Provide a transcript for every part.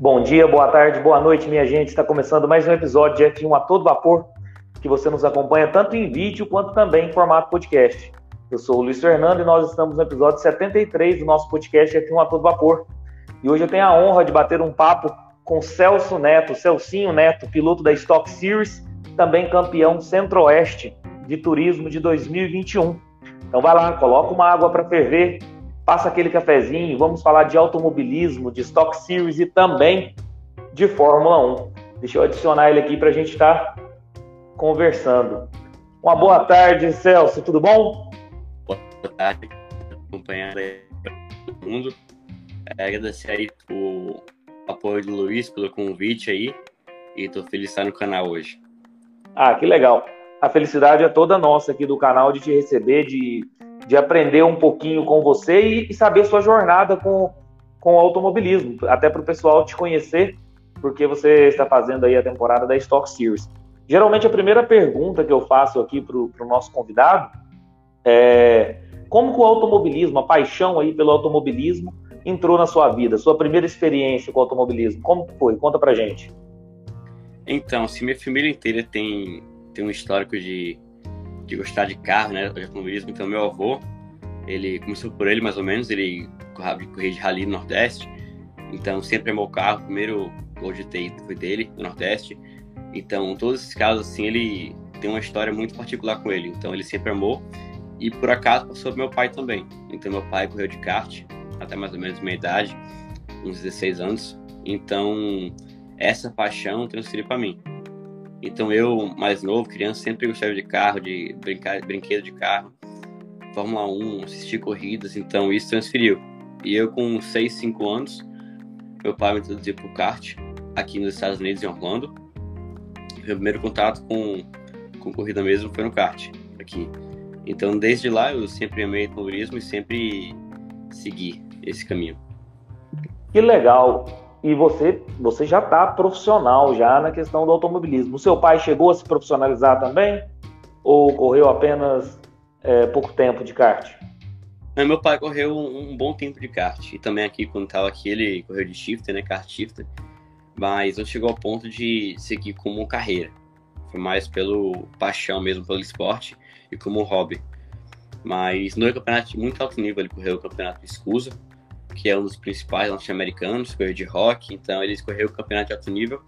Bom dia, boa tarde, boa noite, minha gente. Está começando mais um episódio de F1 a todo vapor, que você nos acompanha tanto em vídeo quanto também em formato podcast. Eu sou o Luiz Fernando e nós estamos no episódio 73 do nosso podcast F1 a todo vapor. E hoje eu tenho a honra de bater um papo com Celso Neto, Celcinho Neto, piloto da Stock Series, também campeão Centro-Oeste de Turismo de 2021. Então vai lá, coloca uma água para ferver, passa aquele cafezinho, vamos falar de automobilismo, de Stock Series e também de Fórmula 1. Deixa eu adicionar ele aqui para a gente estar tá conversando. Uma boa tarde, Celso, tudo bom? Boa tarde, acompanhando aí todo mundo. É, agradecer aí o apoio do Luiz pelo convite aí e tô feliz de estar no canal hoje. Ah, que legal. A felicidade é toda nossa aqui do canal de te receber, de de aprender um pouquinho com você e, e saber sua jornada com, com o automobilismo, até para o pessoal te conhecer, porque você está fazendo aí a temporada da Stock Series. Geralmente a primeira pergunta que eu faço aqui para o nosso convidado é como que o automobilismo, a paixão aí pelo automobilismo entrou na sua vida, sua primeira experiência com o automobilismo, como foi? Conta pra gente. Então, se minha família inteira tem, tem um histórico de de gostar de carro, né, de automobilismo. Então, meu avô, ele começou por ele mais ou menos, ele corria de rally no Nordeste. Então, sempre amou carro. O primeiro Gol GTI foi dele, do Nordeste. Então, todos esses casos, assim, ele tem uma história muito particular com ele. Então, ele sempre amou. E, por acaso, passou pro meu pai também. Então, meu pai correu de kart, até mais ou menos minha idade, uns 16 anos. Então, essa paixão transferiu para mim. Então eu, mais novo, criança, sempre gostava de carro, de brincar, brinquedo de carro, Fórmula 1, assistir corridas, então isso transferiu. E eu com 6, 5 anos, meu pai me introduziu para o kart aqui nos Estados Unidos, em Orlando. Meu primeiro contato com, com corrida mesmo foi no kart, aqui. Então desde lá eu sempre amei automobilismo e sempre segui esse caminho. Que legal! E você, você já está profissional já na questão do automobilismo. O seu pai chegou a se profissionalizar também? Ou correu apenas é, pouco tempo de kart? Meu pai correu um, um, bom tempo de kart. E também aqui, quando estava aqui, ele correu de shifter, né? Kart shifter. Mas não chegou ao ponto de seguir como carreira. Foi mais pelo paixão mesmo pelo esporte e como hobby. Mas no campeonato muito alto nível, ele correu o campeonato de Escusa, que é um dos principais norte-americanos, correu de rock, então ele escorreu o campeonato de alto nível,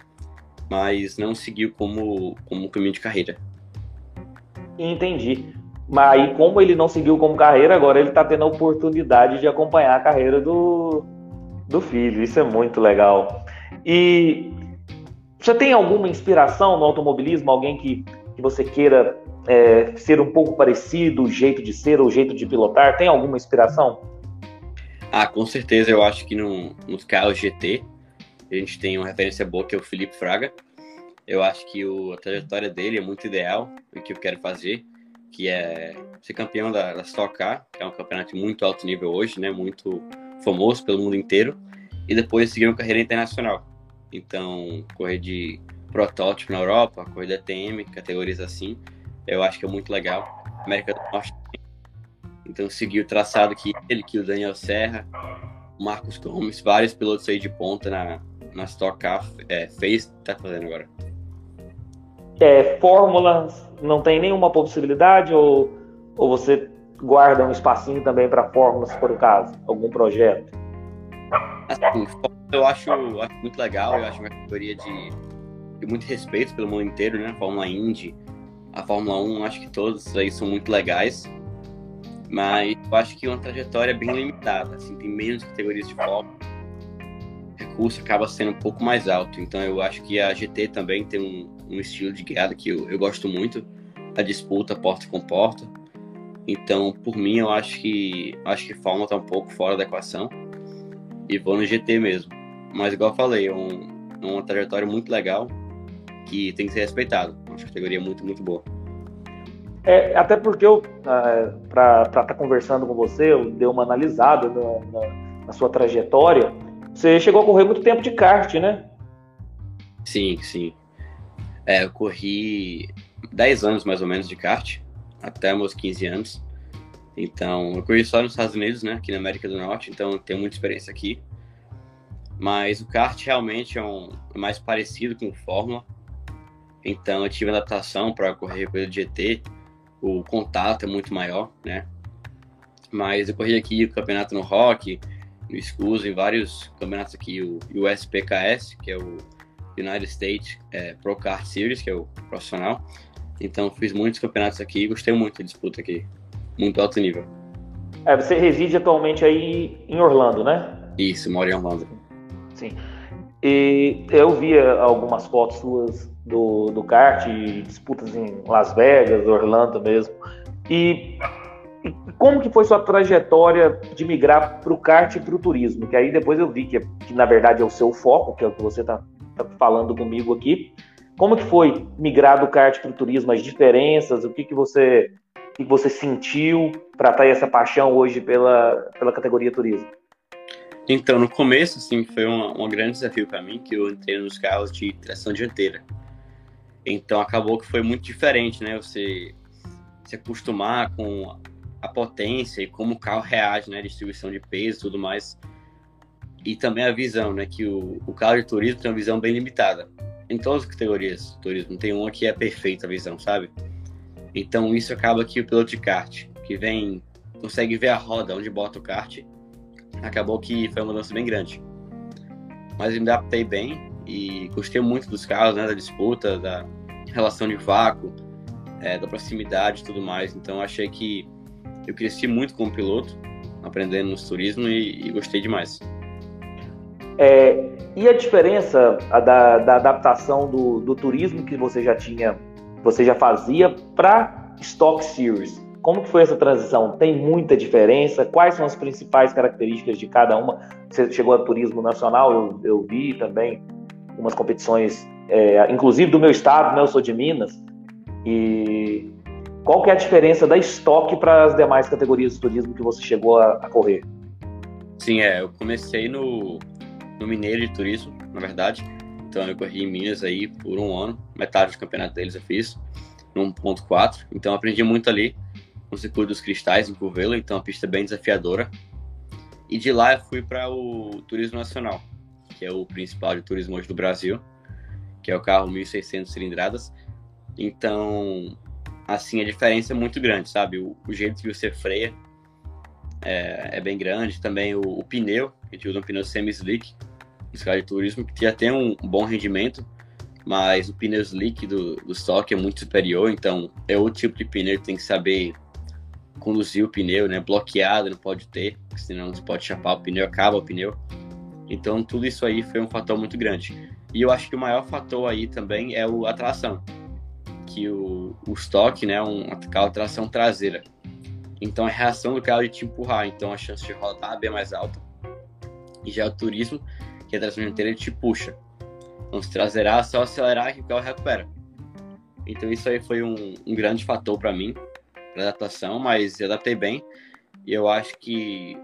mas não seguiu como, como caminho de carreira. Entendi. Mas aí, como ele não seguiu como carreira, agora ele está tendo a oportunidade de acompanhar a carreira do, do filho. Isso é muito legal. E você tem alguma inspiração no automobilismo? Alguém que, que você queira é, ser um pouco parecido, o jeito de ser, o jeito de pilotar? Tem alguma inspiração? Ah, com certeza eu acho que no, nos carros GT a gente tem uma referência boa que é o Felipe Fraga. Eu acho que o, a trajetória dele é muito ideal o que eu quero fazer, que é ser campeão da, da Stock Car, que é um campeonato muito alto nível hoje, né? Muito famoso pelo mundo inteiro, e depois seguir uma carreira internacional. Então, correr de protótipo na Europa, correr da TM, categorias assim, eu acho que é muito legal. América do Norte então seguiu o traçado que ele, que o Daniel Serra, o Marcos Gomes, vários pilotos aí de ponta na, na Stock Car é, fez, tá fazendo agora. É, fórmulas, não tem nenhuma possibilidade ou, ou você guarda um espacinho também para fórmulas, se for o caso? Algum projeto? Assim, eu acho, acho muito legal, eu acho uma categoria de, de muito respeito pelo mundo inteiro, né? Fórmula Indy, a Fórmula 1, acho que todos aí são muito legais. Mas eu acho que é uma trajetória bem limitada, assim, tem menos categorias de foco. O recurso acaba sendo um pouco mais alto. Então eu acho que a GT também tem um, um estilo de guiada que eu, eu gosto muito, a disputa porta com porta. Então, por mim, eu acho que acho que Fórmula está um pouco fora da equação e vou no GT mesmo. Mas igual eu falei, é, um, é uma trajetória muito legal que tem que ser respeitado. Uma categoria muito, muito boa. É, até porque eu, é, para estar tá conversando com você, eu dei uma analisada na, na, sua trajetória. Você chegou a correr muito tempo de kart, né? Sim, sim. É, eu corri 10 anos mais ou menos de kart, até meus 15 anos. Então, eu corri só nos Estados Unidos, né? Aqui na América do Norte, então tenho muita experiência aqui. Mas o kart realmente é, um, é mais parecido com o Fórmula. Então eu tive adaptação para correr de GT. O contato é muito maior, né? Mas eu corri aqui o campeonato no Rock, no Escuso, em vários campeonatos aqui, o USPKS, que é o United States é, Pro Kart Series, que é o profissional. Então fiz muitos campeonatos aqui e gostei muito da disputa aqui. Muito alto nível. É, você reside atualmente aí em Orlando, né? Isso, moro em Orlando. Sim. E eu via algumas fotos suas do, do kart, disputas em Las Vegas, Orlando mesmo. E, e como que foi sua trajetória de migrar para o kart e para o turismo? Que aí depois eu vi que, que, na verdade é o seu foco, que é o que você está tá falando comigo aqui. Como que foi migrar do kart para o turismo? As diferenças? O que que você que você sentiu para ter essa paixão hoje pela, pela categoria turismo? Então, no começo, assim, foi um, um grande desafio para mim, que eu entrei nos carros de tração dianteira. Então, acabou que foi muito diferente, né? Você se acostumar com a potência e como o carro reage, né? Distribuição de peso e tudo mais. E também a visão, né? Que o, o carro de turismo tem uma visão bem limitada. Em todas as categorias de turismo. Tem uma que é perfeita a visão, sabe? Então, isso acaba que o piloto de kart, que vem, consegue ver a roda onde bota o kart, acabou que foi uma mudança bem grande. Mas eu me adaptei bem e gostei muito dos carros, né, da disputa, da relação de vácuo, é, da proximidade e tudo mais. Então achei que eu cresci muito como piloto, aprendendo no turismo e, e gostei demais. É, e a diferença da, da, adaptação do, do turismo que você já tinha, você já fazia para Stock Series? Como foi essa transição? Tem muita diferença? Quais são as principais características de cada uma? Você chegou a turismo nacional, eu, eu vi também umas competições, é, inclusive do meu estado, né? eu sou de Minas. E qual que é a diferença da estoque para as demais categorias de turismo que você chegou a, a correr? Sim, é, eu comecei no, no Mineiro de Turismo, na verdade. Então eu corri em Minas aí por um ano, metade do campeonato deles eu fiz, no 1.4. Então aprendi muito ali no Circuito dos Cristais, em Curvelo, então uma pista bem desafiadora. E de lá eu fui para o Turismo Nacional, que é o principal de turismo hoje do Brasil, que é o carro 1.600 cilindradas. Então, assim, a diferença é muito grande, sabe? O, o jeito que você freia é, é bem grande. Também o, o, pneu, a gente usa um pneu semi-slick, esse carro de turismo, que já tem um, bom rendimento, mas o pneu slick do, do stock é muito superior, então é o tipo de pneu que tem que saber conduzir o pneu, né? Bloqueado, não pode ter, senão você pode chapar o pneu, acaba o pneu. Então tudo isso aí foi um fator muito grande. E eu acho que o maior fator aí também é o, a tração, que o, o estoque, né, um de tração traseira. Então a reação do carro de te empurrar, então a chance de rodar é bem mais alta. E já o turismo, que é a tração dianteira, ele te puxa. Então se traseirar, só acelerar que o carro recupera. Então isso aí foi um, um grande fator para mim adaptação, mas eu adaptei bem. E eu acho que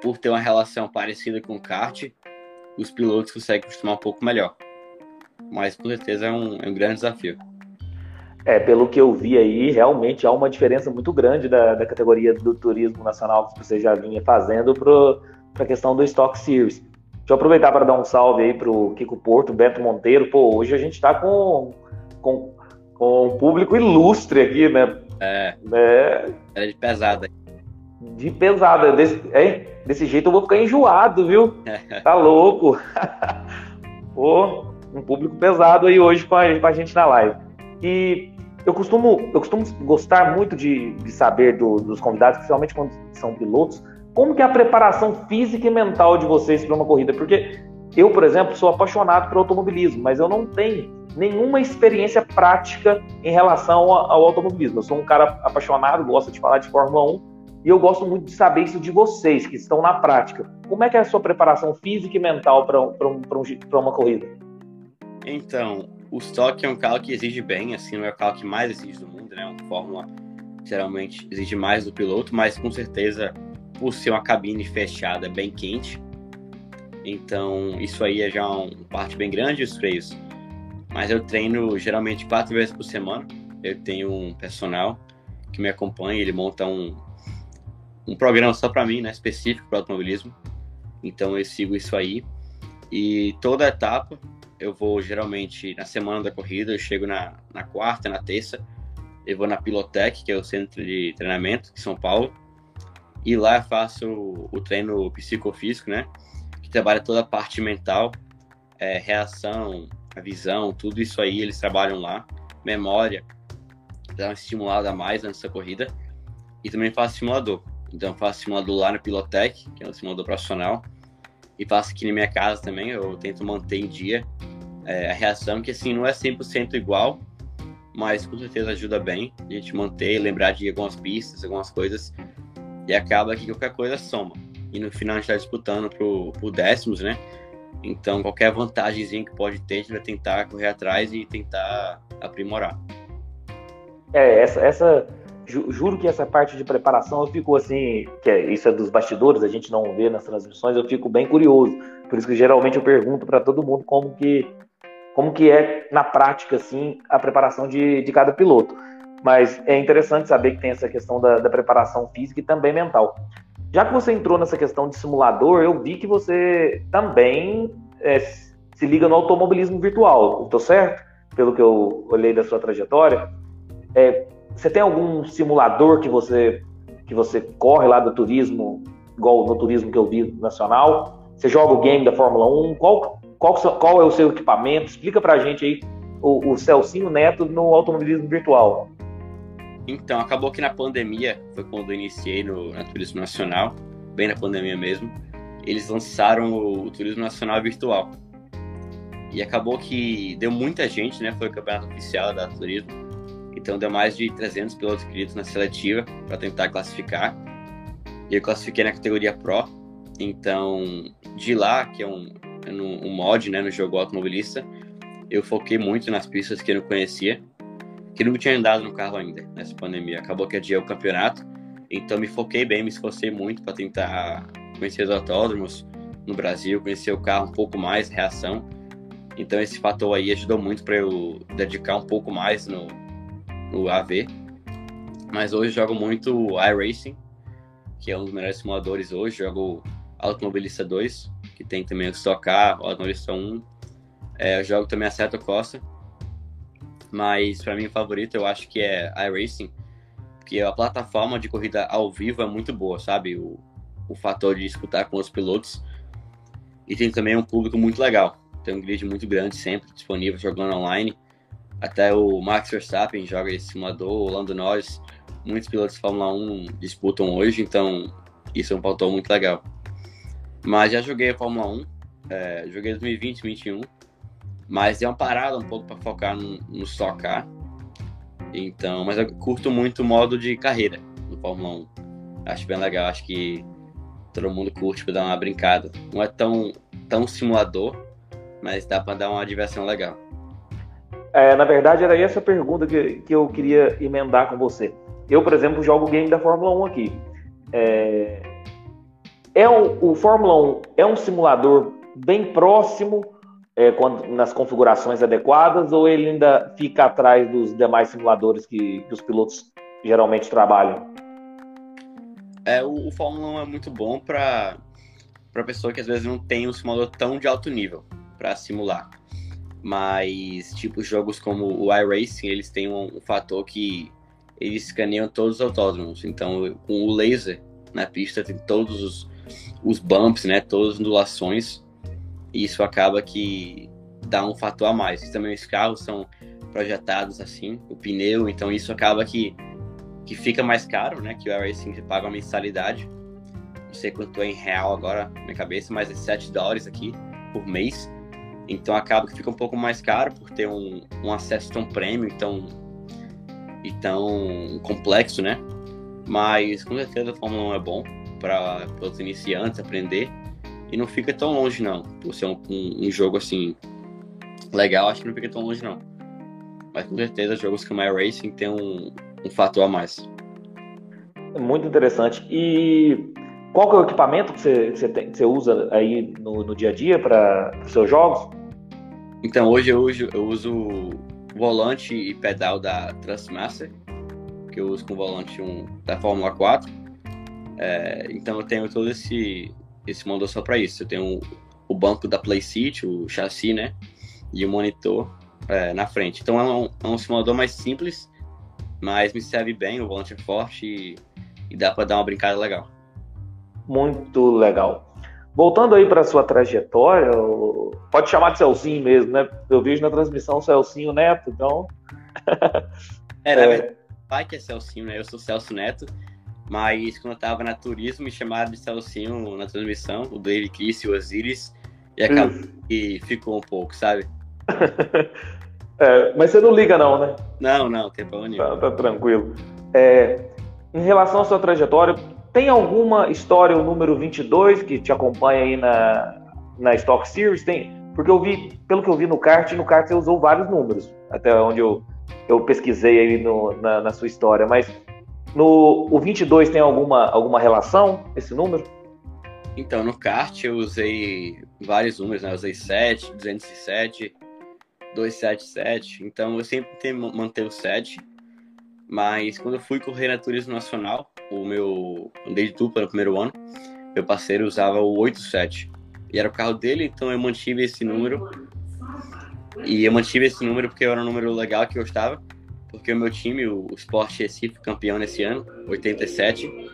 por ter uma relação parecida com o kart, os pilotos conseguem acostumar um pouco melhor. Mas com certeza é um, é um grande desafio. É, pelo que eu vi aí, realmente há uma diferença muito grande da, da categoria do turismo nacional que você já vinha fazendo para a questão do Stock Series. Deixa eu aproveitar para dar um salve aí para o Kiko Porto, Beto Monteiro. Pô, hoje a gente está com, com, com um público ilustre aqui, né? É. é. Era de pesada. De pesada. Desse, é, desse jeito eu vou ficar enjoado, viu? tá louco. Pô, um público pesado aí hoje com a, com a gente na live. E eu costumo, eu costumo gostar muito de, de saber do, dos convidados, principalmente quando são pilotos, como que é a preparação física e mental de vocês para uma corrida? Porque eu, por exemplo, sou apaixonado por automobilismo, mas eu não tenho nenhuma experiência prática em relação ao automobilismo. Eu sou um cara apaixonado, gosto de falar de Fórmula 1 e eu gosto muito de saber isso de vocês, que estão na prática. Como é que é a sua preparação física e mental para um, um, um, uma corrida? Então, o Stock é um carro que exige bem, assim, não é o carro que mais exige do mundo, né? Um Fórmula geralmente exige mais do piloto, mas com certeza, por ser uma cabine fechada, bem quente, então isso aí é já uma parte bem grande dos freios mas eu treino geralmente quatro vezes por semana. Eu tenho um personal que me acompanha, ele monta um, um programa só para mim, né, específico para automobilismo. Então eu sigo isso aí. E toda etapa eu vou geralmente na semana da corrida, eu chego na, na quarta, na terça, eu vou na Pilotec, que é o centro de treinamento de São Paulo, e lá eu faço o treino psicofísico, né? Que trabalha toda a parte mental, é, reação, a visão, tudo isso aí eles trabalham lá, memória, dá uma estimulada a mais antes da corrida, e também faço simulador. Então eu faço simulador lá no Pilotec, que é um simulador profissional, e faço aqui na minha casa também, eu tento manter em dia é, a reação, que assim, não é 100% igual, mas com certeza ajuda bem a gente manter, lembrar de algumas pistas, algumas coisas, e acaba que qualquer coisa soma. E no final a gente está disputando por, por décimos, né? Então qualquer vantagemzinha que pode ter, a gente vai tentar correr atrás e tentar aprimorar. É, essa, essa juro que essa parte de preparação eu fico assim, que é, isso é dos bastidores, a gente não vê nas transmissões, eu fico bem curioso. Por isso que geralmente eu pergunto para todo mundo como que como que é na prática assim a preparação de, de cada piloto. Mas é interessante saber que tem essa questão da, da preparação física e também mental. Já que você entrou nessa questão de simulador, eu vi que você também é, se liga no automobilismo virtual, estou certo? Pelo que eu olhei da sua trajetória. É, você tem algum simulador que você que você corre lá do turismo, igual no turismo que eu vi nacional? Você joga o game da Fórmula 1? Qual, qual, qual é o seu equipamento? Explica pra gente aí o, o Celcinho Neto no automobilismo virtual. Então, acabou que na pandemia, foi quando eu iniciei no, no Turismo Nacional, bem na pandemia mesmo, eles lançaram o, o, Turismo Nacional Virtual. E acabou que deu muita gente, né? Foi o campeonato oficial da Turismo. Então deu mais de 300 pilotos inscritos na seletiva para tentar classificar. E eu classifiquei na categoria Pro. Então, de lá, que é um, um mod né, no jogo automobilista, eu foquei muito nas pistas que eu não conhecia, que não tinha andado no carro ainda nessa pandemia. Acabou que adiou o campeonato, então me foquei bem, me esforcei muito para tentar conhecer os autódromos no Brasil, conhecer o carro um pouco mais, reação. Então esse fator aí ajudou muito para eu dedicar um pouco mais no, no AV. Mas hoje jogo muito iRacing, que é um dos melhores simuladores hoje. Jogo Automobilista 2, que tem também o Stock Car, o Automobilista 1. É, jogo também a Seto Costa, mas para mim o favorito eu acho que é iRacing, porque a plataforma de corrida ao vivo é muito boa, sabe? O, o fator de escutar com os pilotos. E tem também um público muito legal. Tem um grid muito grande sempre disponível jogando online. Até o Max Verstappen joga esse simulador, o Lando Norris. Muitos pilotos de Fórmula 1 disputam hoje, então isso é um fator muito legal. Mas já joguei a Fórmula 1, é, joguei 2020, 2021, mas deu uma parada um pouco para focar no, no. Então, mas eu curto muito o modo de carreira do Fórmula 1. Acho bem legal, acho que todo mundo curte para dar uma brincada. Não é tão, tão simulador, mas dá para dar uma diversão legal. É, na verdade, era essa pergunta que, que eu queria emendar com você. Eu, por exemplo, jogo o game da Fórmula 1 aqui. É, é um, o Fórmula 1 é um simulador bem próximo é, quando, nas configurações adequadas ou ele ainda fica atrás dos demais simuladores que, que os pilotos geralmente trabalham? É, o, o Fórmula 1 é muito bom para para pessoa que às vezes não tem um simulador tão de alto nível para simular. Mas, tipo, jogos como o iRacing, eles têm um, um fator que eles escaneiam todos os autódromos. Então, com o laser na pista, tem todos os, os bumps, né, todas as ondulações, e isso acaba que dá um fator a mais. E também os carros são projetados assim, o pneu, então isso acaba que, que fica mais caro, né, que o iRacing paga uma mensalidade, não sei quanto é em real agora na minha cabeça, mas é 7 dólares aqui por mês, então acaba que fica um pouco mais caro por ter um, um acesso tão premium, tão, e tão complexo, né, mas com certeza a Fórmula 1 é bom, para os iniciantes aprender. E não fica tão longe, não. Por ser um, um, um, jogo assim legal, acho que não fica tão longe, não. Mas com certeza jogos como a Racing tem um, um fator a mais. Muito interessante. E qual que é o equipamento que você, que você, tem, que você usa aí no, no dia a dia para os seus jogos? Então, hoje eu uso, eu uso volante e pedal da Transmaster, que eu uso com volante um, da Fórmula 4 é, então eu tenho todo esse, esse modo só para isso. Eu tenho o, banco da Playseat, o chassi, né? E o monitor é, na frente. Então é um, é um simulador mais simples, mas me serve bem, o volante é forte e, e dá para dar uma brincada legal. Muito legal. Voltando aí para sua trajetória, pode chamar de Celcinho mesmo, né? Eu vejo na transmissão Celcinho Neto, então. é, na é. verdade, pai que é Celcinho, né? Eu sou Celso Neto, mas quando eu tava na turismo me chamaram de Celcinho na transmissão, o David Chris e o Osiris, e acabou que ficou um pouco, sabe? é, mas você não liga, não, né? Não, não, tem problema nenhum. Tá, tá tranquilo. É, em relação à sua trajetória, tem alguma história, o número 22, que te acompanha aí na, na Stock Series? Tem? Porque eu vi, pelo que eu vi no kart, no kart você usou vários números, até onde eu, eu pesquisei aí no, na, na sua história, mas no o 22 tem alguma, alguma relação, esse número? Então, no kart eu usei vários números, né? Eu usei 7, 207, 277. Então eu sempre tento manter o 7. Mas quando eu fui correr na Turismo Nacional, o meu. Andei de dupla no primeiro ano, meu parceiro usava o 87. E era o carro dele, então eu mantive esse número. E eu mantive esse número porque era um número legal que eu gostava. Porque o meu time, o Sport Recife, campeão nesse ano, 87.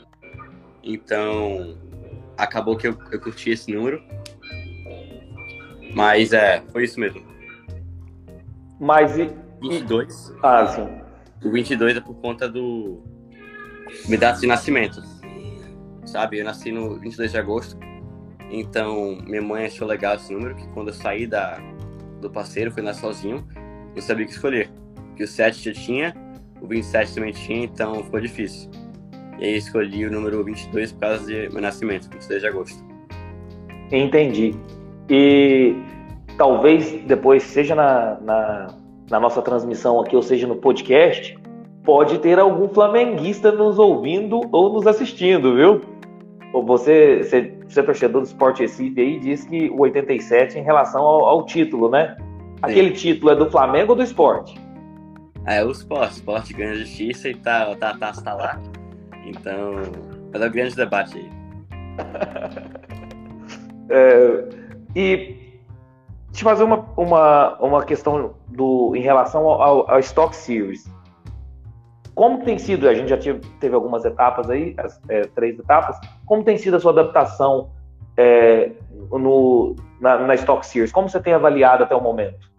Então, acabou que eu, eu curti esse número. Mas é, foi isso mesmo. Mas e. 22. Ah, sim. O 22 é por conta do. Me data de nascimento. Sabe? Eu nasci no 22 de agosto. Então, minha mãe achou legal esse número, que quando eu saí da, do parceiro, fui lá sozinho, eu sabia que escolher. Que o 7 já tinha, o 27 também tinha, então foi difícil. E aí escolhi o número 22 por causa de meu nascimento, 22 de agosto. Entendi. E talvez depois, seja na, na, na nossa transmissão aqui, ou seja no podcast, pode ter algum flamenguista nos ouvindo ou nos assistindo, viu? Você, você, você é torcedor do Sport Recife aí, diz que o 87 em relação ao, ao título, né? Aquele Sim. título é do Flamengo ou do esporte? É, o esporte. O esporte ganha justiça e tá, tá, tá, tá lá. Então, é um grande debate aí. é, e te fazer uma, uma, uma questão do, em relação ao, ao Stock Series. Como tem sido, a gente já teve, teve algumas etapas aí, as, é, três etapas, como tem sido a sua adaptação é, no, na, na Stock Series? Como você tem avaliado até o momento?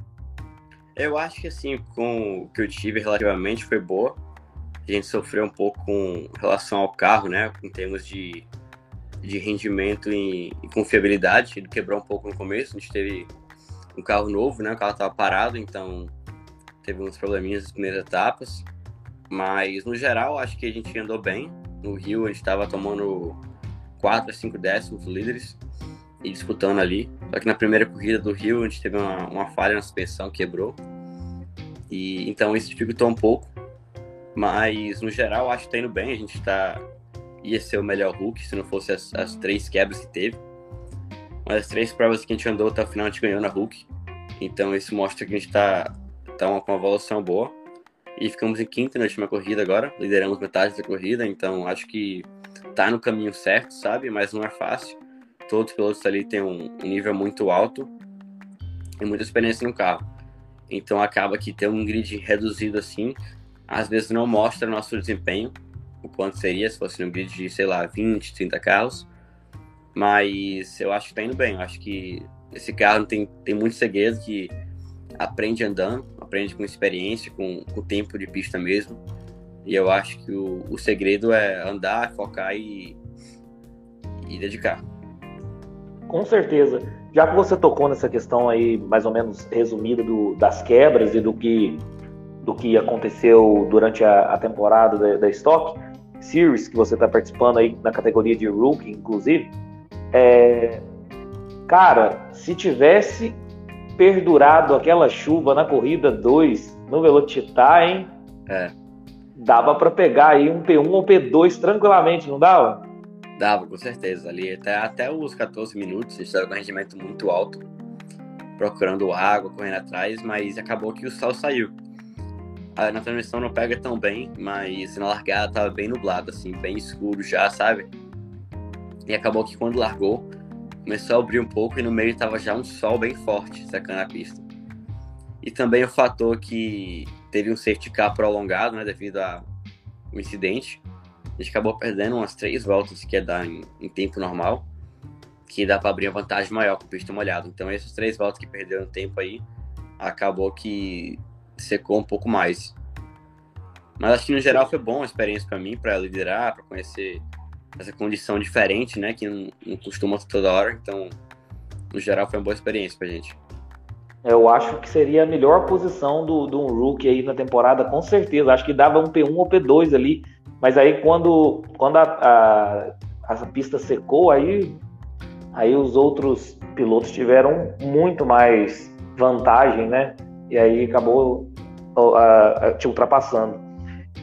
Eu acho que assim, com o que eu tive relativamente foi boa a gente sofreu um pouco com relação ao carro, né? Em termos de, de rendimento e, e confiabilidade. Ele quebrou um pouco no começo. A gente teve um carro novo, né? O carro estava parado, então teve uns probleminhas nas primeiras etapas. Mas no geral, acho que a gente andou bem. No Rio, a gente estava tomando 4 a 5 décimos líderes e disputando ali. Só que na primeira corrida do Rio, a gente teve uma, uma falha na suspensão, quebrou. E então isso dificultou um pouco. Mas, no geral, acho que tá indo bem. A gente tá. ia ser o melhor Hulk se não fosse as, as três quebras que teve. Mas as três provas que a gente andou até o final a gente ganhou na Hulk. Então isso mostra que a gente tá, tá uma, com uma evolução boa. E ficamos em quinta na última corrida agora. Lideramos metade da corrida, então acho que tá no caminho certo, sabe? Mas não é fácil. Todos os pilotos ali têm um nível muito alto e muita experiência no carro. Então acaba que ter um grid reduzido assim às vezes não mostra nosso desempenho, o quanto seria se fosse um grid de, sei lá, 20, 30 carros. Mas eu acho que tá indo bem. Eu acho que esse carro tem, tem muito segredo que aprende andando, aprende com experiência, com, o tempo de pista mesmo. E eu acho que o, o segredo é andar, focar e, e dedicar. Com certeza. Já que você tocou nessa questão aí, mais ou menos resumida do, das quebras e do que do que aconteceu durante a, a temporada da, da, Stock Series, que você está participando aí na categoria de Rookie, inclusive. É, cara, se tivesse perdurado aquela chuva na corrida 2 no Velocitar, hein? É. Dava para pegar aí um P1 ou P2 tranquilamente, não dava? Dava, com certeza. Ali até, até os 14 minutos, estava com um rendimento muito alto, procurando água, correndo atrás, mas acabou que o sol saiu na transmissão não pega tão bem, mas na largada tava bem nublado, assim, bem escuro já, sabe? E acabou que quando largou, começou a abrir um pouco e no meio estava já um sol bem forte secando a pista. E também o fator que teve um safety car prolongado, né, devido ao incidente. A gente acabou perdendo umas três voltas que ia dar em, em tempo normal, que dá para abrir uma vantagem maior com pista molhada. Então, essas três voltas que perderam tempo aí, acabou que secou um pouco mais. Mas acho que no geral foi bom a experiência para mim, para liderar, para conhecer essa condição diferente, né, que não, não costuma toda hora. Então, no geral, foi uma boa experiência para gente. Eu acho que seria a melhor posição do, do um rookie aí na temporada, com certeza. Acho que dava um P1 ou P2 ali, mas aí quando, quando a, a, a pista secou, aí, aí os outros pilotos tiveram muito mais vantagem, né? E aí acabou a, te ultrapassando.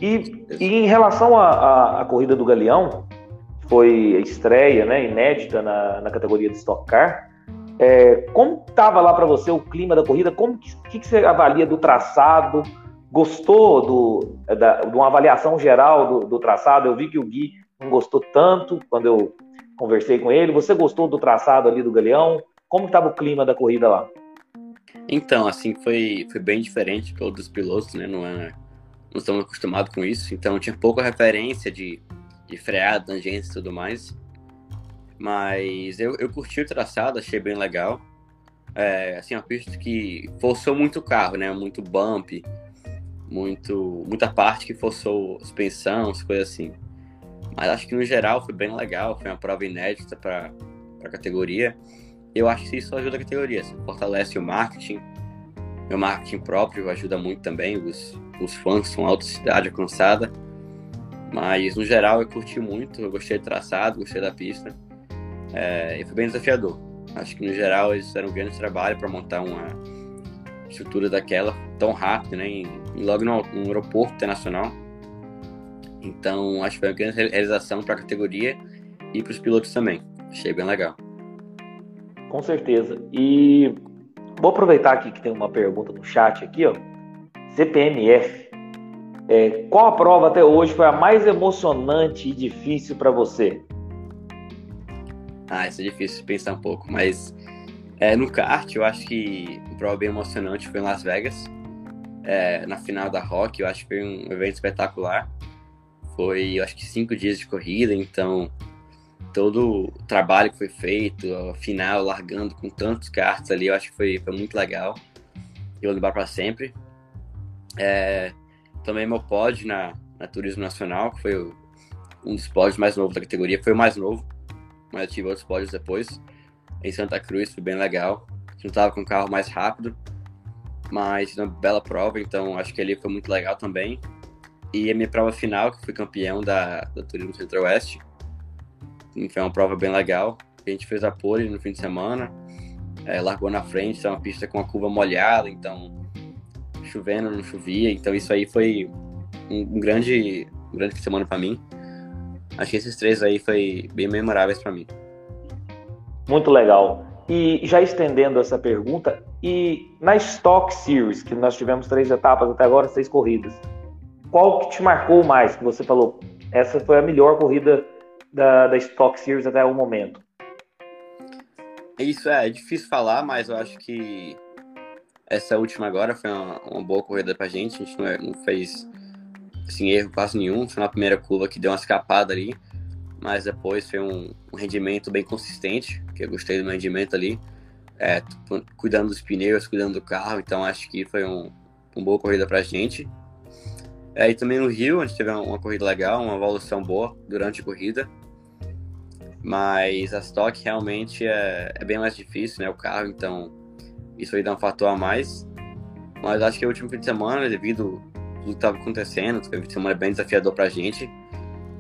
E, e em relação à corrida do Galeão, foi estreia, né, inédita na, na categoria de Stock Car. É, como estava lá para você o clima da corrida? Como que, que, você avalia do traçado? Gostou do, da, de uma avaliação geral do, do, traçado? Eu vi que o Gui não gostou tanto quando eu conversei com ele. Você gostou do traçado ali do Galeão? Como estava o clima da corrida lá? Então, assim, foi, foi bem diferente pelo dos pilotos, né? Não, é, não estamos acostumados com isso. Então, tinha pouca referência de, de freada, tangentes e tudo mais. Mas eu, eu curti o traçado, achei bem legal. É, assim, uma pista que forçou muito o carro, né? Muito bump, muito, muita parte que forçou suspensão, as coisas assim. Mas acho que no geral foi bem legal, foi uma prova inédita para a categoria. Eu acho que isso ajuda a categoria, assim, fortalece o marketing. Meu marketing próprio ajuda muito também, os, os fãs são alta cidade alcançada. Mas no geral eu curti muito, eu gostei do traçado, gostei da pista. É, e foi bem desafiador. Acho que no geral eles fizeram um grande trabalho para montar uma estrutura daquela tão rápido, né? E, logo no, no, aeroporto internacional. Então acho que foi uma grande realização para a categoria e para os pilotos também. Achei bem legal. Com certeza. E vou aproveitar aqui que tem uma pergunta no chat aqui, ó. CPMF. É, qual a prova até hoje foi a mais emocionante e difícil para você? Ah, isso é difícil pensar um pouco, mas é, no kart eu acho que um prova bem emocionante foi em Las Vegas, é, na final da Rock, eu acho que foi um evento espetacular. Foi, eu acho que cinco dias de corrida, então todo o trabalho que foi feito, a final largando com tantos karts ali, eu acho que foi, foi muito legal. Eu vou lembrar para sempre. É, também meu pódio na, na Turismo Nacional, que foi o, um dos pódios mais novos da categoria, foi o mais novo mas eu tive outros pódios depois. Em Santa Cruz foi bem legal. A gente não tava com um carro mais rápido, mas uma bela prova, então acho que ali foi muito legal também. E a minha prova final, que fui campeão da, da Turismo Centro-Oeste, foi uma prova bem legal. A gente fez a pole no fim de semana, é, largou na frente, é uma pista com a curva molhada, então chovendo, não chovia, então isso aí foi um, grande, um grande semana para mim. Acho que esses três aí foi bem memoráveis para mim. Muito legal. E já estendendo essa pergunta, e na Stock Series, que nós tivemos três etapas até agora, seis corridas, qual que te marcou mais? Que você falou, essa foi a melhor corrida da, da Stock Series até o momento. Isso é, é difícil falar, mas eu acho que essa última agora foi uma, uma boa corrida pra gente. A gente não, é, não fez sem erro quase nenhum. Foi na primeira curva que deu uma escapada ali, mas depois foi um, um rendimento bem consistente, que eu gostei do meu rendimento ali. É, cuidando dos pneus, cuidando do carro, então acho que foi um, uma boa corrida pra gente. É, e também no Rio, a gente teve uma, uma corrida legal, uma evolução boa durante a corrida. Mas a Stock realmente é, é bem mais difícil, né? O carro, então isso aí dá um fator a mais. Mas acho que o último fim de semana, devido tudo que estava acontecendo, foi uma semana bem desafiador para a gente.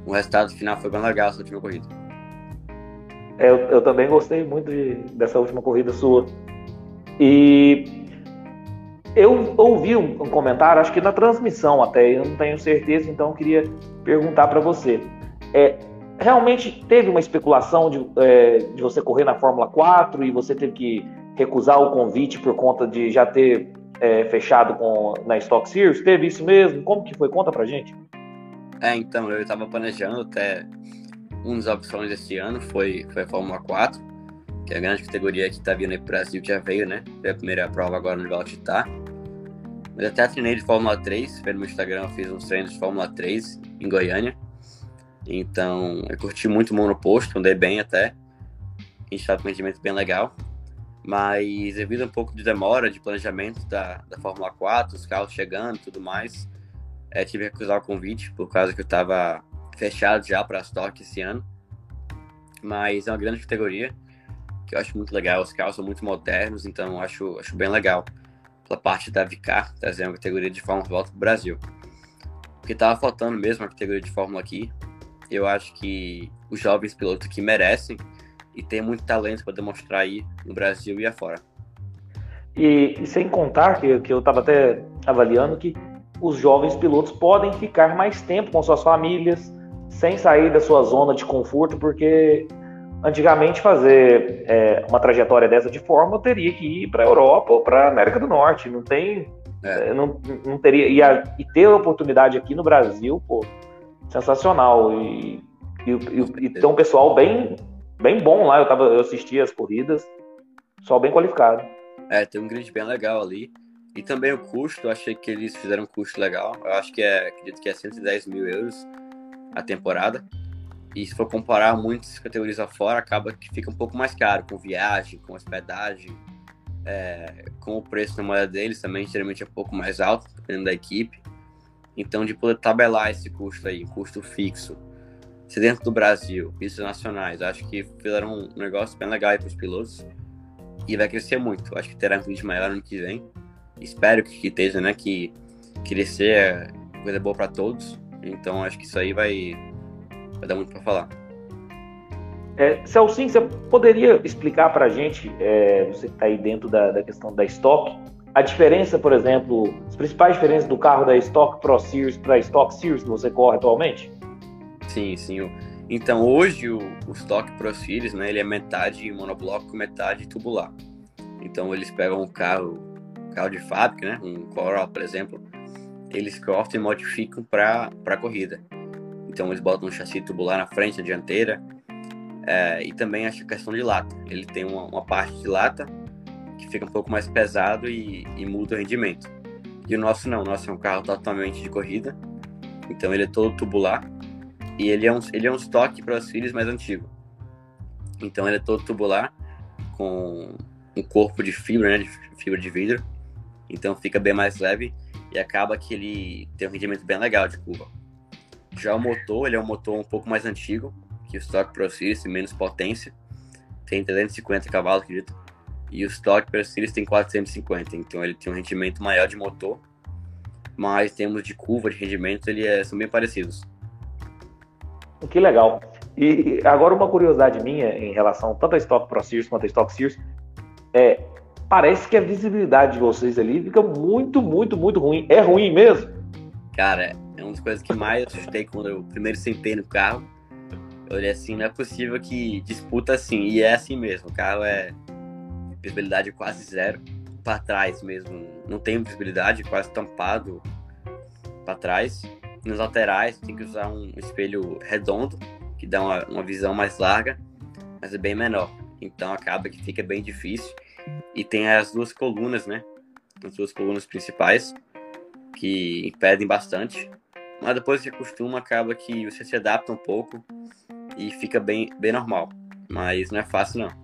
O resultado final foi bem legal essa última corrida. É, eu, eu, também gostei muito de, dessa última corrida sua. E eu ouvi um, um, comentário, acho que na transmissão até, eu não tenho certeza, então eu queria perguntar para você. É, realmente teve uma especulação de, é, de você correr na Fórmula 4 e você teve que recusar o convite por conta de já ter é, fechado com, na Stock Series? Teve isso mesmo? Como que foi? Conta pra gente. É, então, eu estava planejando até uma das opções esse ano foi, foi a Fórmula 4, que é a grande categoria que tá vindo aí pro Brasil, já veio, né? Foi a primeira prova agora no Velocitar. Mas até treinei de Fórmula 3, pelo meu Instagram eu fiz uns treinos de Fórmula 3 em Goiânia. Então, eu curti muito o monoposto, andei bem até. A gente tá com um rendimento bem legal. Mas devido a um pouco de demora de planejamento da, da Fórmula 4, os carros chegando e tudo mais, é, tive que recusar o convite, por causa que eu estava fechado já para a Stock esse ano. Mas é uma grande categoria, que eu acho muito legal. Os carros são muito modernos, então acho, acho bem legal. Pela parte da Vicar, trazer uma categoria de Fórmula volta para o Brasil. Porque estava faltando mesmo a categoria de Fórmula aqui. Eu acho que os jovens pilotos que merecem e tem muito talento para demonstrar aí no Brasil e afora. E, e sem contar que, que eu estava até avaliando que os jovens pilotos podem ficar mais tempo com suas famílias, sem sair da sua zona de conforto, porque antigamente fazer é, uma trajetória dessa de forma eu teria que ir para a Europa ou para a América do Norte. Não tem. É. é. Não, não teria. E, a, e, ter a oportunidade aqui no Brasil, pô, sensacional. E, e, e, e ter um pessoal bem bem bom lá. Eu, tava, eu assisti as corridas, só bem qualificado. É, tem um grid bem legal ali. E também o custo, achei que eles fizeram um custo legal. Eu acho que é, acredito que é 110 mil euros a temporada. E se for comparar muitas categorias afora, acaba que fica um pouco mais caro, com viagem, com hospedagem, é, com o preço da moeda deles também, geralmente é um pouco mais alto, dependendo da equipe. Então, de poder tabelar esse custo aí, custo fixo, se dentro do Brasil, pistas nacionais, acho que fizeram um negócio bem legal para os pilotos e vai crescer muito. Acho que terá um vídeo maior ano que vem. Espero que, esteja, né? Que crescer é coisa boa para todos. Então acho que isso aí vai, vai dar muito para falar. É, você poderia explicar para a gente, é, você que está aí dentro da, da, questão da Stock, a diferença, por exemplo, as principais diferenças do carro da Stock Pro Series para a Stock Series que você corre atualmente? Sim, sim. Então hoje o, o Stock Pro Series, né, ele é metade monobloco, metade tubular. Então eles pegam um carro, carro de fábrica, né, um Corolla, por exemplo, eles cortam e modificam para para corrida. Então eles botam um chassi tubular na frente, na dianteira, é, e também a questão de lata. Ele tem uma, uma, parte de lata que fica um pouco mais pesado e, e muda o rendimento. E o nosso não, o nosso é um carro totalmente de corrida, então ele é todo tubular e ele é um, ele é um estoque para os filhos mais antigo. Então ele é todo tubular, com um corpo de fibra, né, de fibra de vidro. Então fica bem mais leve e acaba que ele tem um rendimento bem legal de curva. Já o motor, ele é um motor um pouco mais antigo que o Stock Pro Series, tem menos potência. Tem 350 cavalos, acredito. E o Stock Pro Series tem 450, então ele tem um rendimento maior de motor. Mas em termos de curva, de rendimento, ele é, são bem parecidos. Que legal. E agora uma curiosidade minha em relação tanto a Stock Pro Series quanto a Stock Series, é, parece que a visibilidade de vocês ali fica muito, muito, muito ruim. É ruim mesmo? Cara, é uma das coisas que mais assustei quando eu primeiro sentei no carro. Eu olhei assim, não é possível que disputa assim. E é assim mesmo. O carro é visibilidade quase zero. Para trás mesmo. Não tem visibilidade, quase tampado para trás nos laterais tem que usar um espelho redondo, que dá uma, uma visão mais larga, mas é bem menor. Então acaba que fica bem difícil. E tem as duas colunas, né? As duas colunas principais, que impedem bastante. Mas depois que acostuma, acaba que você se adapta um pouco e fica bem, bem normal. Mas não é fácil, não.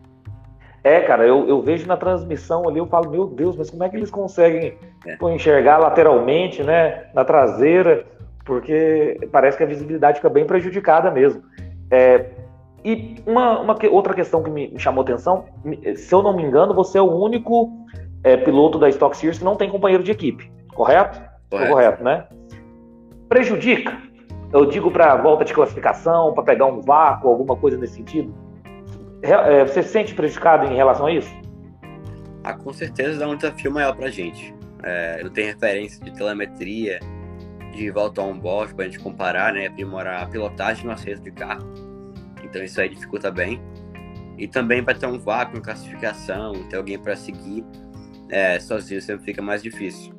É, cara, eu, eu vejo na transmissão ali, eu falo, meu Deus, mas como é que eles conseguem é. enxergar lateralmente, né? Na traseira porque parece que a visibilidade fica bem prejudicada mesmo. É, e uma, uma, outra questão que me, chamou atenção, se eu não me engano, você é o único é, piloto da Stock Series que não tem companheiro de equipe, correto? Correto, correto né? Prejudica? Eu digo para volta de classificação, para pegar um vácuo, alguma coisa nesse sentido? É, você se sente prejudicado em relação a isso? Ah, com certeza dá um desafio maior para a gente. É, não tem referência de telemetria, de volta on board para a gente comparar, né, aprimorar a pilotagem no acesso de carro. Então isso aí dificulta bem. E também para ter um vácuo em classificação, ter alguém para seguir é, sozinho sempre fica mais difícil.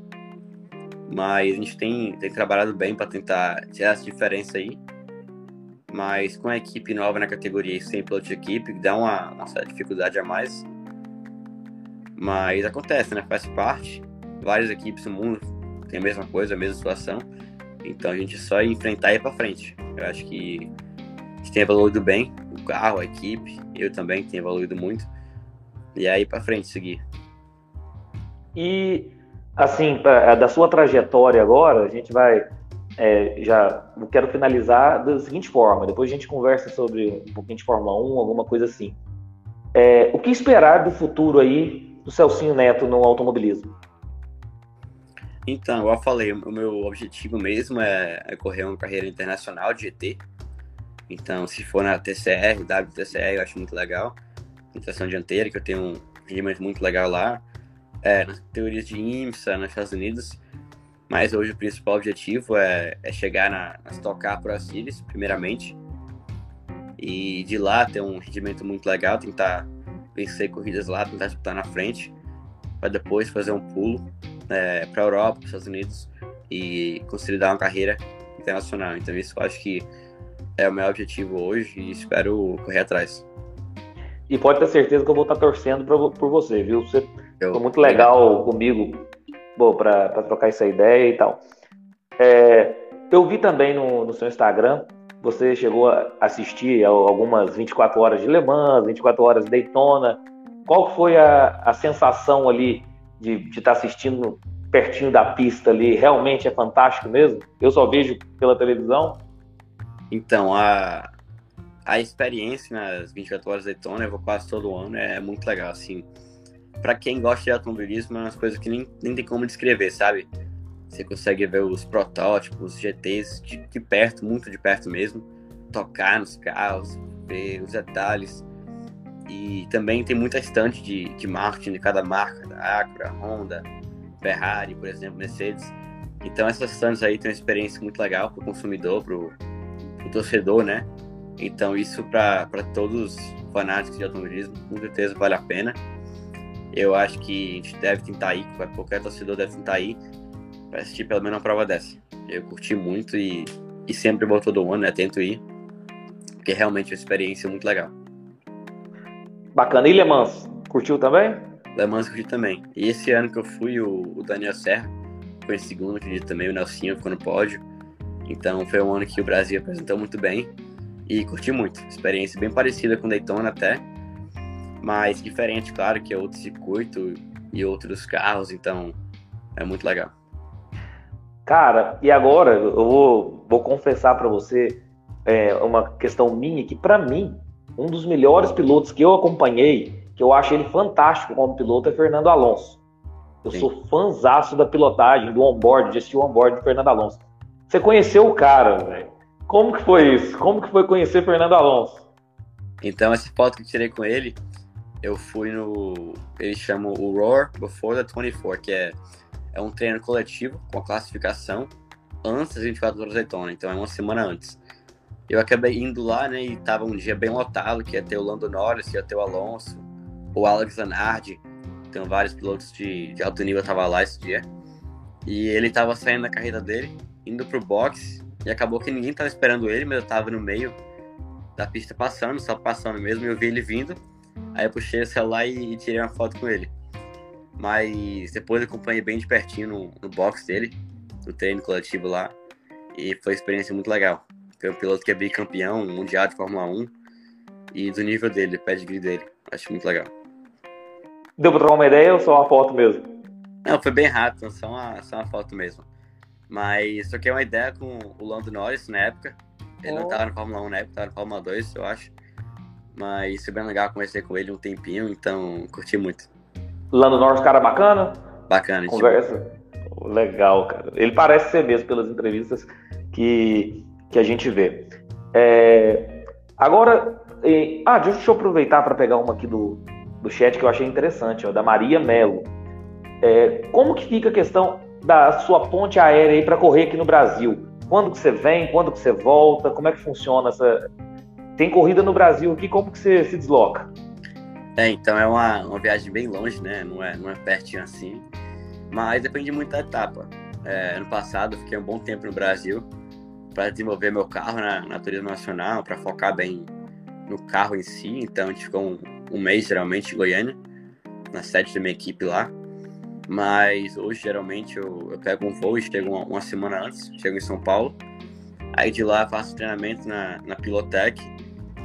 Mas a gente tem, tem trabalhado bem para tentar tirar essa diferença aí. mas com a equipe nova na categoria e sem piloto de equipe, dá uma, uma certa dificuldade a mais. Mas acontece, né? Faz parte. Várias equipes no mundo têm a mesma coisa, a mesma situação. Então a gente só enfrentar e ir pra frente. Eu acho que a gente tem evoluído bem, o carro, a equipe, eu também tenho evoluído muito. E aí para frente seguir. E assim, da sua trajetória agora, a gente vai é, já quero finalizar da seguinte forma, depois a gente conversa sobre um pouquinho de Fórmula 1, alguma coisa assim. É, o que esperar do futuro aí do Celcinho Neto no automobilismo? Então, eu falei, o meu objetivo mesmo é, é correr uma carreira internacional de GT. Então, se for na TCR, WTCR, eu acho muito legal. Tração dianteira, que eu tenho um rendimento muito legal lá. É, nas teorias de IMSA, nos Estados Unidos. Mas hoje o principal objetivo é, é chegar na, na Stock Car Pro Series, primeiramente. E de lá ter um rendimento muito legal, tentar vencer corridas lá, tentar disputar na frente. Para depois fazer um pulo é, para a Europa, para os Estados Unidos e consolidar uma carreira internacional. Então isso eu acho que é o meu objetivo hoje e espero correr atrás. E pode ter certeza que eu vou estar torcendo pra, por você, viu? Você eu, foi muito legal comigo para trocar essa ideia e tal. É, eu vi também no, no, seu Instagram, você chegou a assistir algumas 24 horas de Le Mans, 24 horas de Daytona. Qual foi a, a sensação ali de, estar tá assistindo pertinho da pista ali? Realmente é fantástico mesmo? Eu só vejo pela televisão. Então, a, a experiência nas 24 horas de Daytona, eu vou quase todo ano, é muito legal, assim para quem gosta de automobilismo, é umas coisas que nem, nem tem como descrever, sabe? Você consegue ver os protótipos, os GTs de, de perto, muito de perto mesmo, tocar nos carros, ver os detalhes. E também tem muita estante de, de marketing de cada marca, da Acura, Honda, Ferrari, por exemplo, Mercedes. Então essas estantes aí têm uma experiência muito legal para o consumidor, para o torcedor, né? Então isso para todos os fanáticos de automobilismo, com certeza vale a pena. Eu acho que a gente deve tentar ir, qualquer torcedor deve tentar ir para assistir pelo menos uma prova dessa. Eu curti muito e, e sempre vou todo ano, né? Tento ir, porque realmente é uma experiência muito legal. Bacana. E Le Mans, curtiu também? Le Mans curti também. E esse ano que eu fui, o, o Daniel Serra foi em segundo, acredito também, o Nelsinho ficou no pódio. Então foi um ano que o Brasil apresentou muito bem e curti muito. Experiência bem parecida com Daytona até mas diferente, claro, que é outro circuito e outros carros, então é muito legal. Cara, e agora eu vou, vou confessar para você é, uma questão minha que para mim um dos melhores pilotos que eu acompanhei, que eu acho ele fantástico como piloto é Fernando Alonso. Eu Sim. sou fãzaço da pilotagem, do onboard, de assistir o onboard de Fernando Alonso. Você conheceu o cara, velho? Como que foi isso? Como que foi conhecer Fernando Alonso? Então, essa foto que eu tirei com ele, eu fui no. Eles chamam o Roar Before the 24, que é, é um treino coletivo com a classificação antes das 24 horas da Daytona, então é uma semana antes. Eu acabei indo lá, né, e tava um dia bem lotado, que ia ter o Lando Norris, ia ter o Alonso, o Alex Zanardi, tem vários pilotos de, de alto nível tava lá esse dia. E ele tava saindo da carreira dele, indo pro box, e acabou que ninguém tava esperando ele, mas eu tava no meio da pista passando, só passando mesmo, e eu vi ele vindo. Aí eu puxei o celular e, e tirei uma foto com ele. Mas depois eu acompanhei bem de pertinho no, no box dele, no treino coletivo lá. E foi uma experiência muito legal. Foi um piloto que é bicampeão mundial de Fórmula 1 e do nível dele, do pedigree dele. Acho muito legal. Deu pra trocar uma ideia ou só uma foto mesmo? Não, foi bem rápido, só uma, só uma foto mesmo. Mas troquei uma ideia com o Lando Norris na época. Ele oh. não tava na Fórmula 1 na época, tava na Fórmula 2, eu acho. Mas foi bem legal conversar com ele um tempinho, então curti muito. Lando Norris, cara bacana? Bacana, Conversa. Legal, cara. Ele parece ser mesmo pelas entrevistas que, que a gente vê. É... Agora, e... ah, deixa eu aproveitar para pegar uma aqui do, do chat que eu achei interessante, ó, da Maria Melo. É... Como que fica a questão da sua ponte aérea aí para correr aqui no Brasil? Quando que você vem? Quando que você volta? Como é que funciona essa, tem corrida no Brasil aqui, como que você se desloca? É, então é uma, uma viagem bem longe, né? Não é, não é pertinho assim. Mas depende muito da etapa. É, ano passado fiquei um bom tempo no Brasil para desenvolver meu carro na, na turismo nacional, para focar bem no carro em si. Então a gente ficou um, um mês geralmente em Goiânia, na sede da minha equipe lá. Mas hoje geralmente eu, eu pego um voo e chego uma, uma, semana antes, chego em São Paulo. Aí de lá faço treinamento na, na Pilotec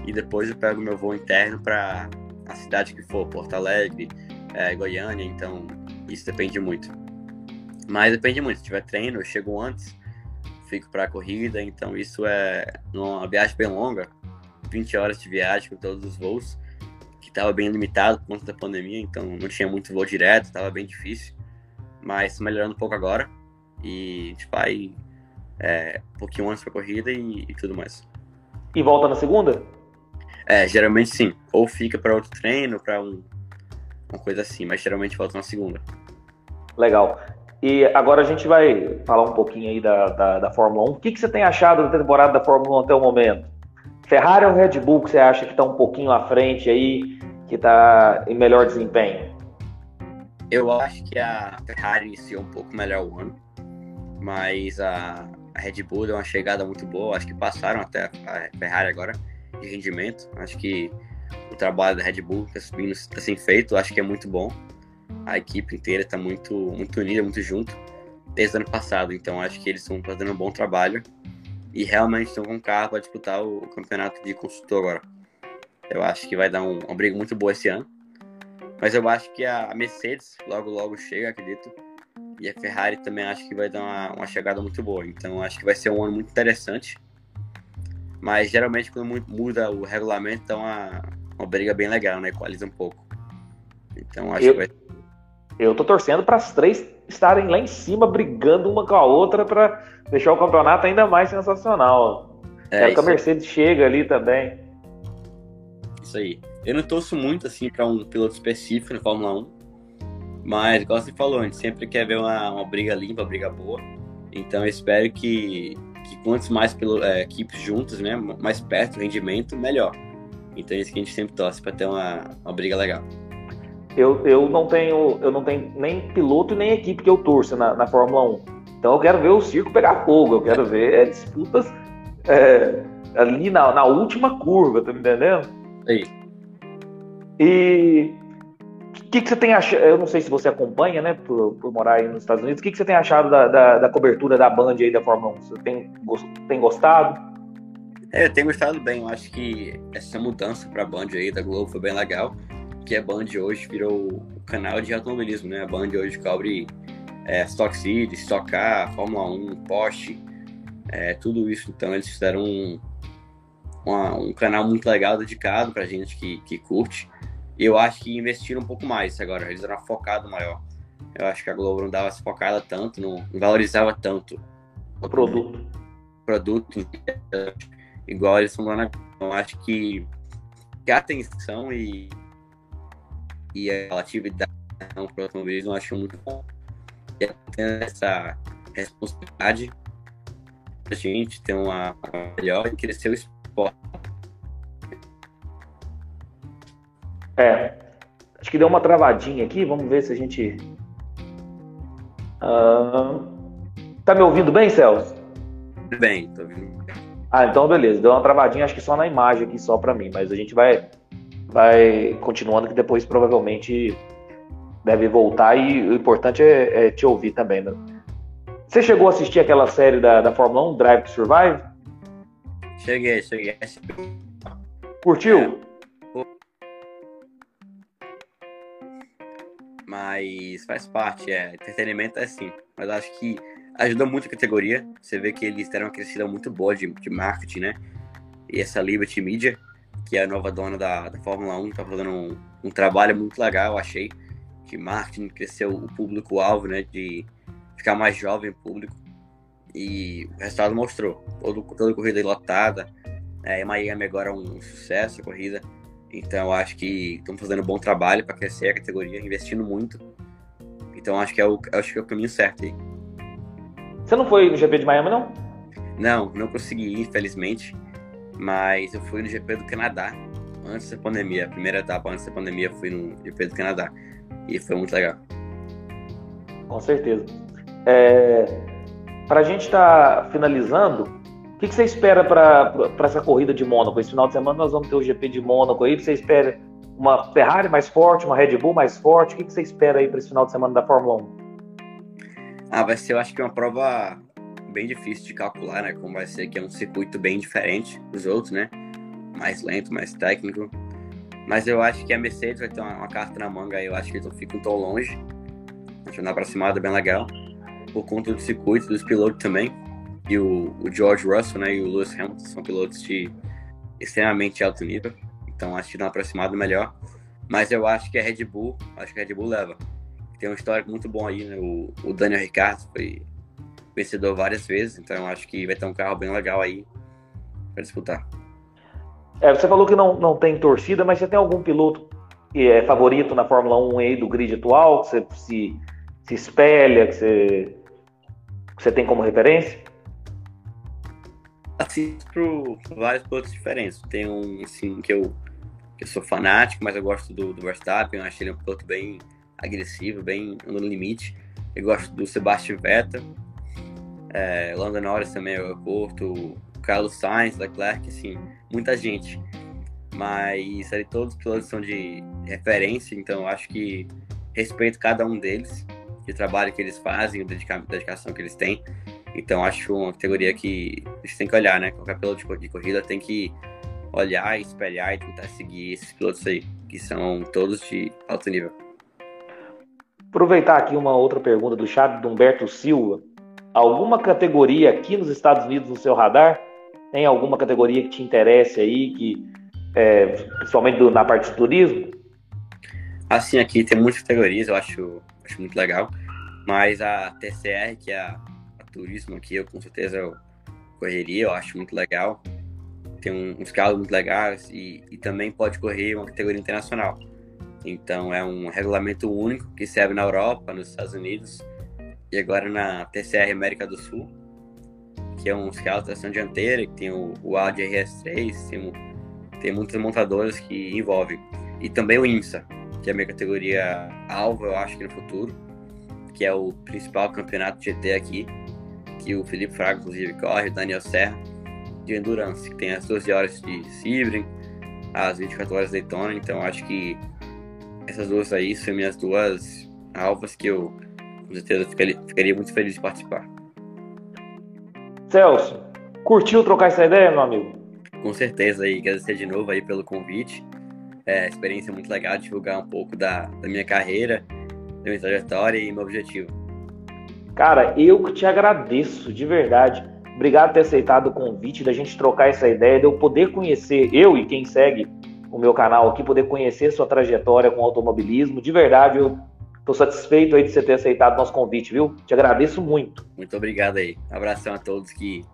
e depois eu pego meu voo interno para a cidade que for, Porto Alegre, é, Goiânia, então isso depende muito. Mas depende muito, se tiver treino, eu chego antes, fico para a corrida, então isso é uma viagem bem longa, 20 horas de viagem com todos os voos, que estava bem limitado por conta da pandemia, então não tinha muito voo direto, estava bem difícil, mas melhorando um pouco agora, e a gente vai é, um pouquinho antes para a corrida e, e tudo mais. E volta na segunda? É, geralmente sim. Ou fica para outro treino, para um, uma coisa assim, mas geralmente volta na segunda. Legal. E agora a gente vai falar um pouquinho aí da, da, da Fórmula 1. O que, que você tem achado da temporada da Fórmula 1 até o momento? Ferrari ou Red Bull que você acha que está um pouquinho à frente aí, que está em melhor desempenho? Eu acho que a Ferrari iniciou um pouco melhor o ano, mas a, Red Bull deu uma chegada muito boa. Acho que passaram até a Ferrari agora de rendimento. Acho que o trabalho da Red Bull está está sendo feito, acho que é muito bom. A equipe inteira está muito, muito unida, muito junto desde o ano passado. Então acho que eles estão fazendo um bom trabalho e realmente estão com carro para disputar o campeonato de construtor agora. Eu acho que vai dar um, uma briga muito boa esse ano. Mas eu acho que a Mercedes logo logo chega, acredito. E a Ferrari também acho que vai dar uma, uma chegada muito boa. Então acho que vai ser um ano muito interessante mas geralmente quando muda o regulamento, então uma, uma briga bem legal, né? Equaliza um pouco. Então acho eu, que vai. Eu tô torcendo para as três estarem lá em cima, brigando uma com a outra para deixar o campeonato ainda mais sensacional. É, Quero que a Mercedes chegue ali também. Isso aí. Eu não torço muito assim para um piloto específico na Fórmula 1, mas, igual você falou, a gente sempre quer ver uma, uma briga limpa, uma briga boa. Então eu espero que que quantos mais pelo, é, equipes juntas, né, mais perto o rendimento, melhor. Então é isso que a gente sempre torce para ter uma, uma briga legal. Eu, eu não tenho eu não tenho nem piloto nem equipe que eu torço na, na Fórmula 1. Então eu quero ver o circo pegar fogo, eu quero ver é, disputas é, ali na, na última curva, tá me entendendo? Aí. E o que, que você tem achado? Eu não sei se você acompanha, né, por, por morar aí nos Estados Unidos. O que, que você tem achado da, da, da, cobertura da Band aí da Fórmula 1? Você tem, tem gostado? É, eu tenho gostado bem. Eu acho que essa mudança para a Band aí da Globo foi bem legal. Que a Band hoje virou o canal de automobilismo, né? A Band hoje cobre é, Stock City, Stock Car, Fórmula 1, Porsche, é, tudo isso. Então eles fizeram um, uma, um canal muito legal dedicado para gente que, que curte eu acho que investiram um pouco mais agora, eles eram focado maior. Eu acho que a Globo não dava essa focada tanto, não, valorizava tanto o produto. Produto igual eles estão lá na. Eu acho que, que a atenção e, e a relatividade para o automobilismo eu acho muito bom. E essa responsabilidade a gente ter uma melhor e crescer o esporte É. Acho que deu uma travadinha aqui. Vamos ver se a gente. Uh... Tá me ouvindo bem, Celso? Bem, tô ouvindo Ah, então beleza. Deu uma travadinha, acho que só na imagem aqui, só para mim. Mas a gente vai, vai continuando, que depois provavelmente deve voltar. E o importante é, é te ouvir também. Né? Você chegou a assistir aquela série da, da Fórmula 1, Drive to Survive? Cheguei, cheguei. Curtiu? É. mas faz parte, é. Entretenimento é assim. Mas acho que ajudou muito a categoria. Você vê que eles deram uma crescida muito boa de, de marketing, né? E essa Liberty Media, que é a nova dona da, da Fórmula 1, tá fazendo um, um trabalho muito legal, achei. De marketing, cresceu o público-alvo, né? De ficar mais jovem o público. E o resultado mostrou. Todo, toda a corrida lotada. É, Miami agora é um sucesso a corrida. Então acho que estão fazendo um bom trabalho para crescer a categoria, investindo muito. Então acho que é o, acho que é o caminho certo aí. Você não foi no GP de Miami, não? Não, não consegui infelizmente. Mas eu fui no GP do Canadá, antes da pandemia. A primeira etapa antes da pandemia eu fui no GP do Canadá. E foi muito legal. Com certeza. É, Para a gente estar tá finalizando, O que, que você espera para essa corrida de Mônaco? Esse final de semana nós vamos ter o GP de Mônaco aí. Você espera uma Ferrari mais forte, uma Red Bull mais forte? O que, que você espera aí para esse final de semana da Fórmula 1? Ah, vai ser, eu acho que uma prova bem difícil de calcular, né? Como vai ser, que é um circuito bem diferente dos outros, né? Mais lento, mais técnico. Mas eu acho que a Mercedes vai ter uma, uma carta na manga aí. Eu acho que eles não ficam tão longe. Acho uma aproximada bem legal. Por conta do circuito, dos pilotos também. E o, o George Russell né, e o Lewis Hamilton são pilotos de extremamente alto nível. Então acho que dá uma aproximada melhor. Mas eu acho que a Red Bull, acho que a Red Bull leva. Tem um histórico muito bom aí, né? O, o Daniel Ricciardo foi vencedor várias vezes, então eu acho que vai ter um carro bem legal aí para disputar. É, você falou que não, não tem torcida, mas você tem algum piloto que é favorito na Fórmula 1 aí do grid atual, que você se, se espelha, que você, que você tem como referência? Assisto vários pilotos diferentes. Tem um assim, que eu, que eu sou fanático, mas eu gosto do, do Verstappen, eu acho ele um piloto bem agressivo, bem no limite. Eu gosto do Sebastian Vettel, é, Lando Norris também eu curto, Carlos Sainz, Leclerc, assim, muita gente. Mas ali todos os pilotos são de referência, então eu acho que respeito cada um deles, o trabalho que eles fazem, a dedicação que eles têm. Então acho uma categoria que a gente tem que olhar, né? Qualquer piloto de corrida tem que olhar, espelhar e tentar seguir esses pilotos aí, que são todos de alto nível. Aproveitar aqui uma outra pergunta do chat do Humberto Silva. Alguma categoria aqui nos Estados Unidos no seu radar? Tem alguma categoria que te interesse aí, que é, principalmente do, na parte de turismo? Assim, aqui tem muitas categorias, eu acho, acho muito legal. Mas a TCR, que é a, a turismo aqui, eu com certeza eu correria, eu acho muito legal. Tem um, uns carros muito legais e, e também pode correr uma categoria internacional. Então é um regulamento único que serve na Europa, nos Estados Unidos e agora na TCR América do Sul que é um carro de tração dianteira, que tem o, o Audi RS3, tem, tem muitas montadoras que envolvem. E também o IMSA, que é a minha categoria alvo, eu acho que no futuro, que é o principal campeonato GT aqui, que o Felipe Fraga, inclusive, corre, o Daniel Serra, de Endurance, que tem as 12 horas de Sebring, as 24 horas de Daytona, então acho que essas duas aí são minhas duas alvas que eu com certeza ficaria, ficaria muito feliz de participar. Celso, curtiu trocar essa ideia, meu amigo? Com certeza, e agradecer de novo aí pelo convite. É, experiência muito legal, divulgar um pouco da, da minha carreira, da minha trajetória e meu objetivo. Cara, eu que te agradeço, de verdade. Obrigado por ter aceitado o convite, da gente trocar essa ideia, de eu poder conhecer, eu e quem segue o meu canal aqui, poder conhecer sua trajetória com automobilismo. De verdade, eu Estou satisfeito aí de você ter aceitado nosso convite, viu? Te agradeço muito. Muito obrigado aí. Abração a todos que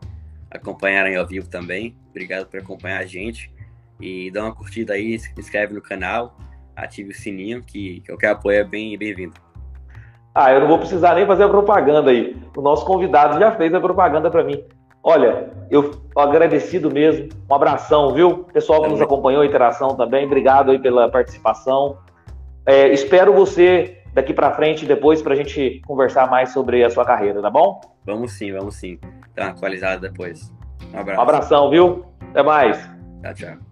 acompanharam ao vivo também. Obrigado por acompanhar a gente. E dá uma curtida aí, se inscreve no canal, ative o sininho, que qualquer apoio é bem bem-vindo. Ah, eu não vou precisar nem fazer a propaganda aí. O nosso convidado já fez a propaganda para mim. Olha, eu agradecido mesmo. Um abração, viu? Pessoal que nos acompanhou, a interação também. Obrigado aí pela participação. É, espero você daqui para frente depois para a gente conversar mais sobre a sua carreira, tá bom? Vamos sim, vamos sim. Tá atualizado depois. Um abraço. Um abração, viu? Até mais. Tchau, tchau.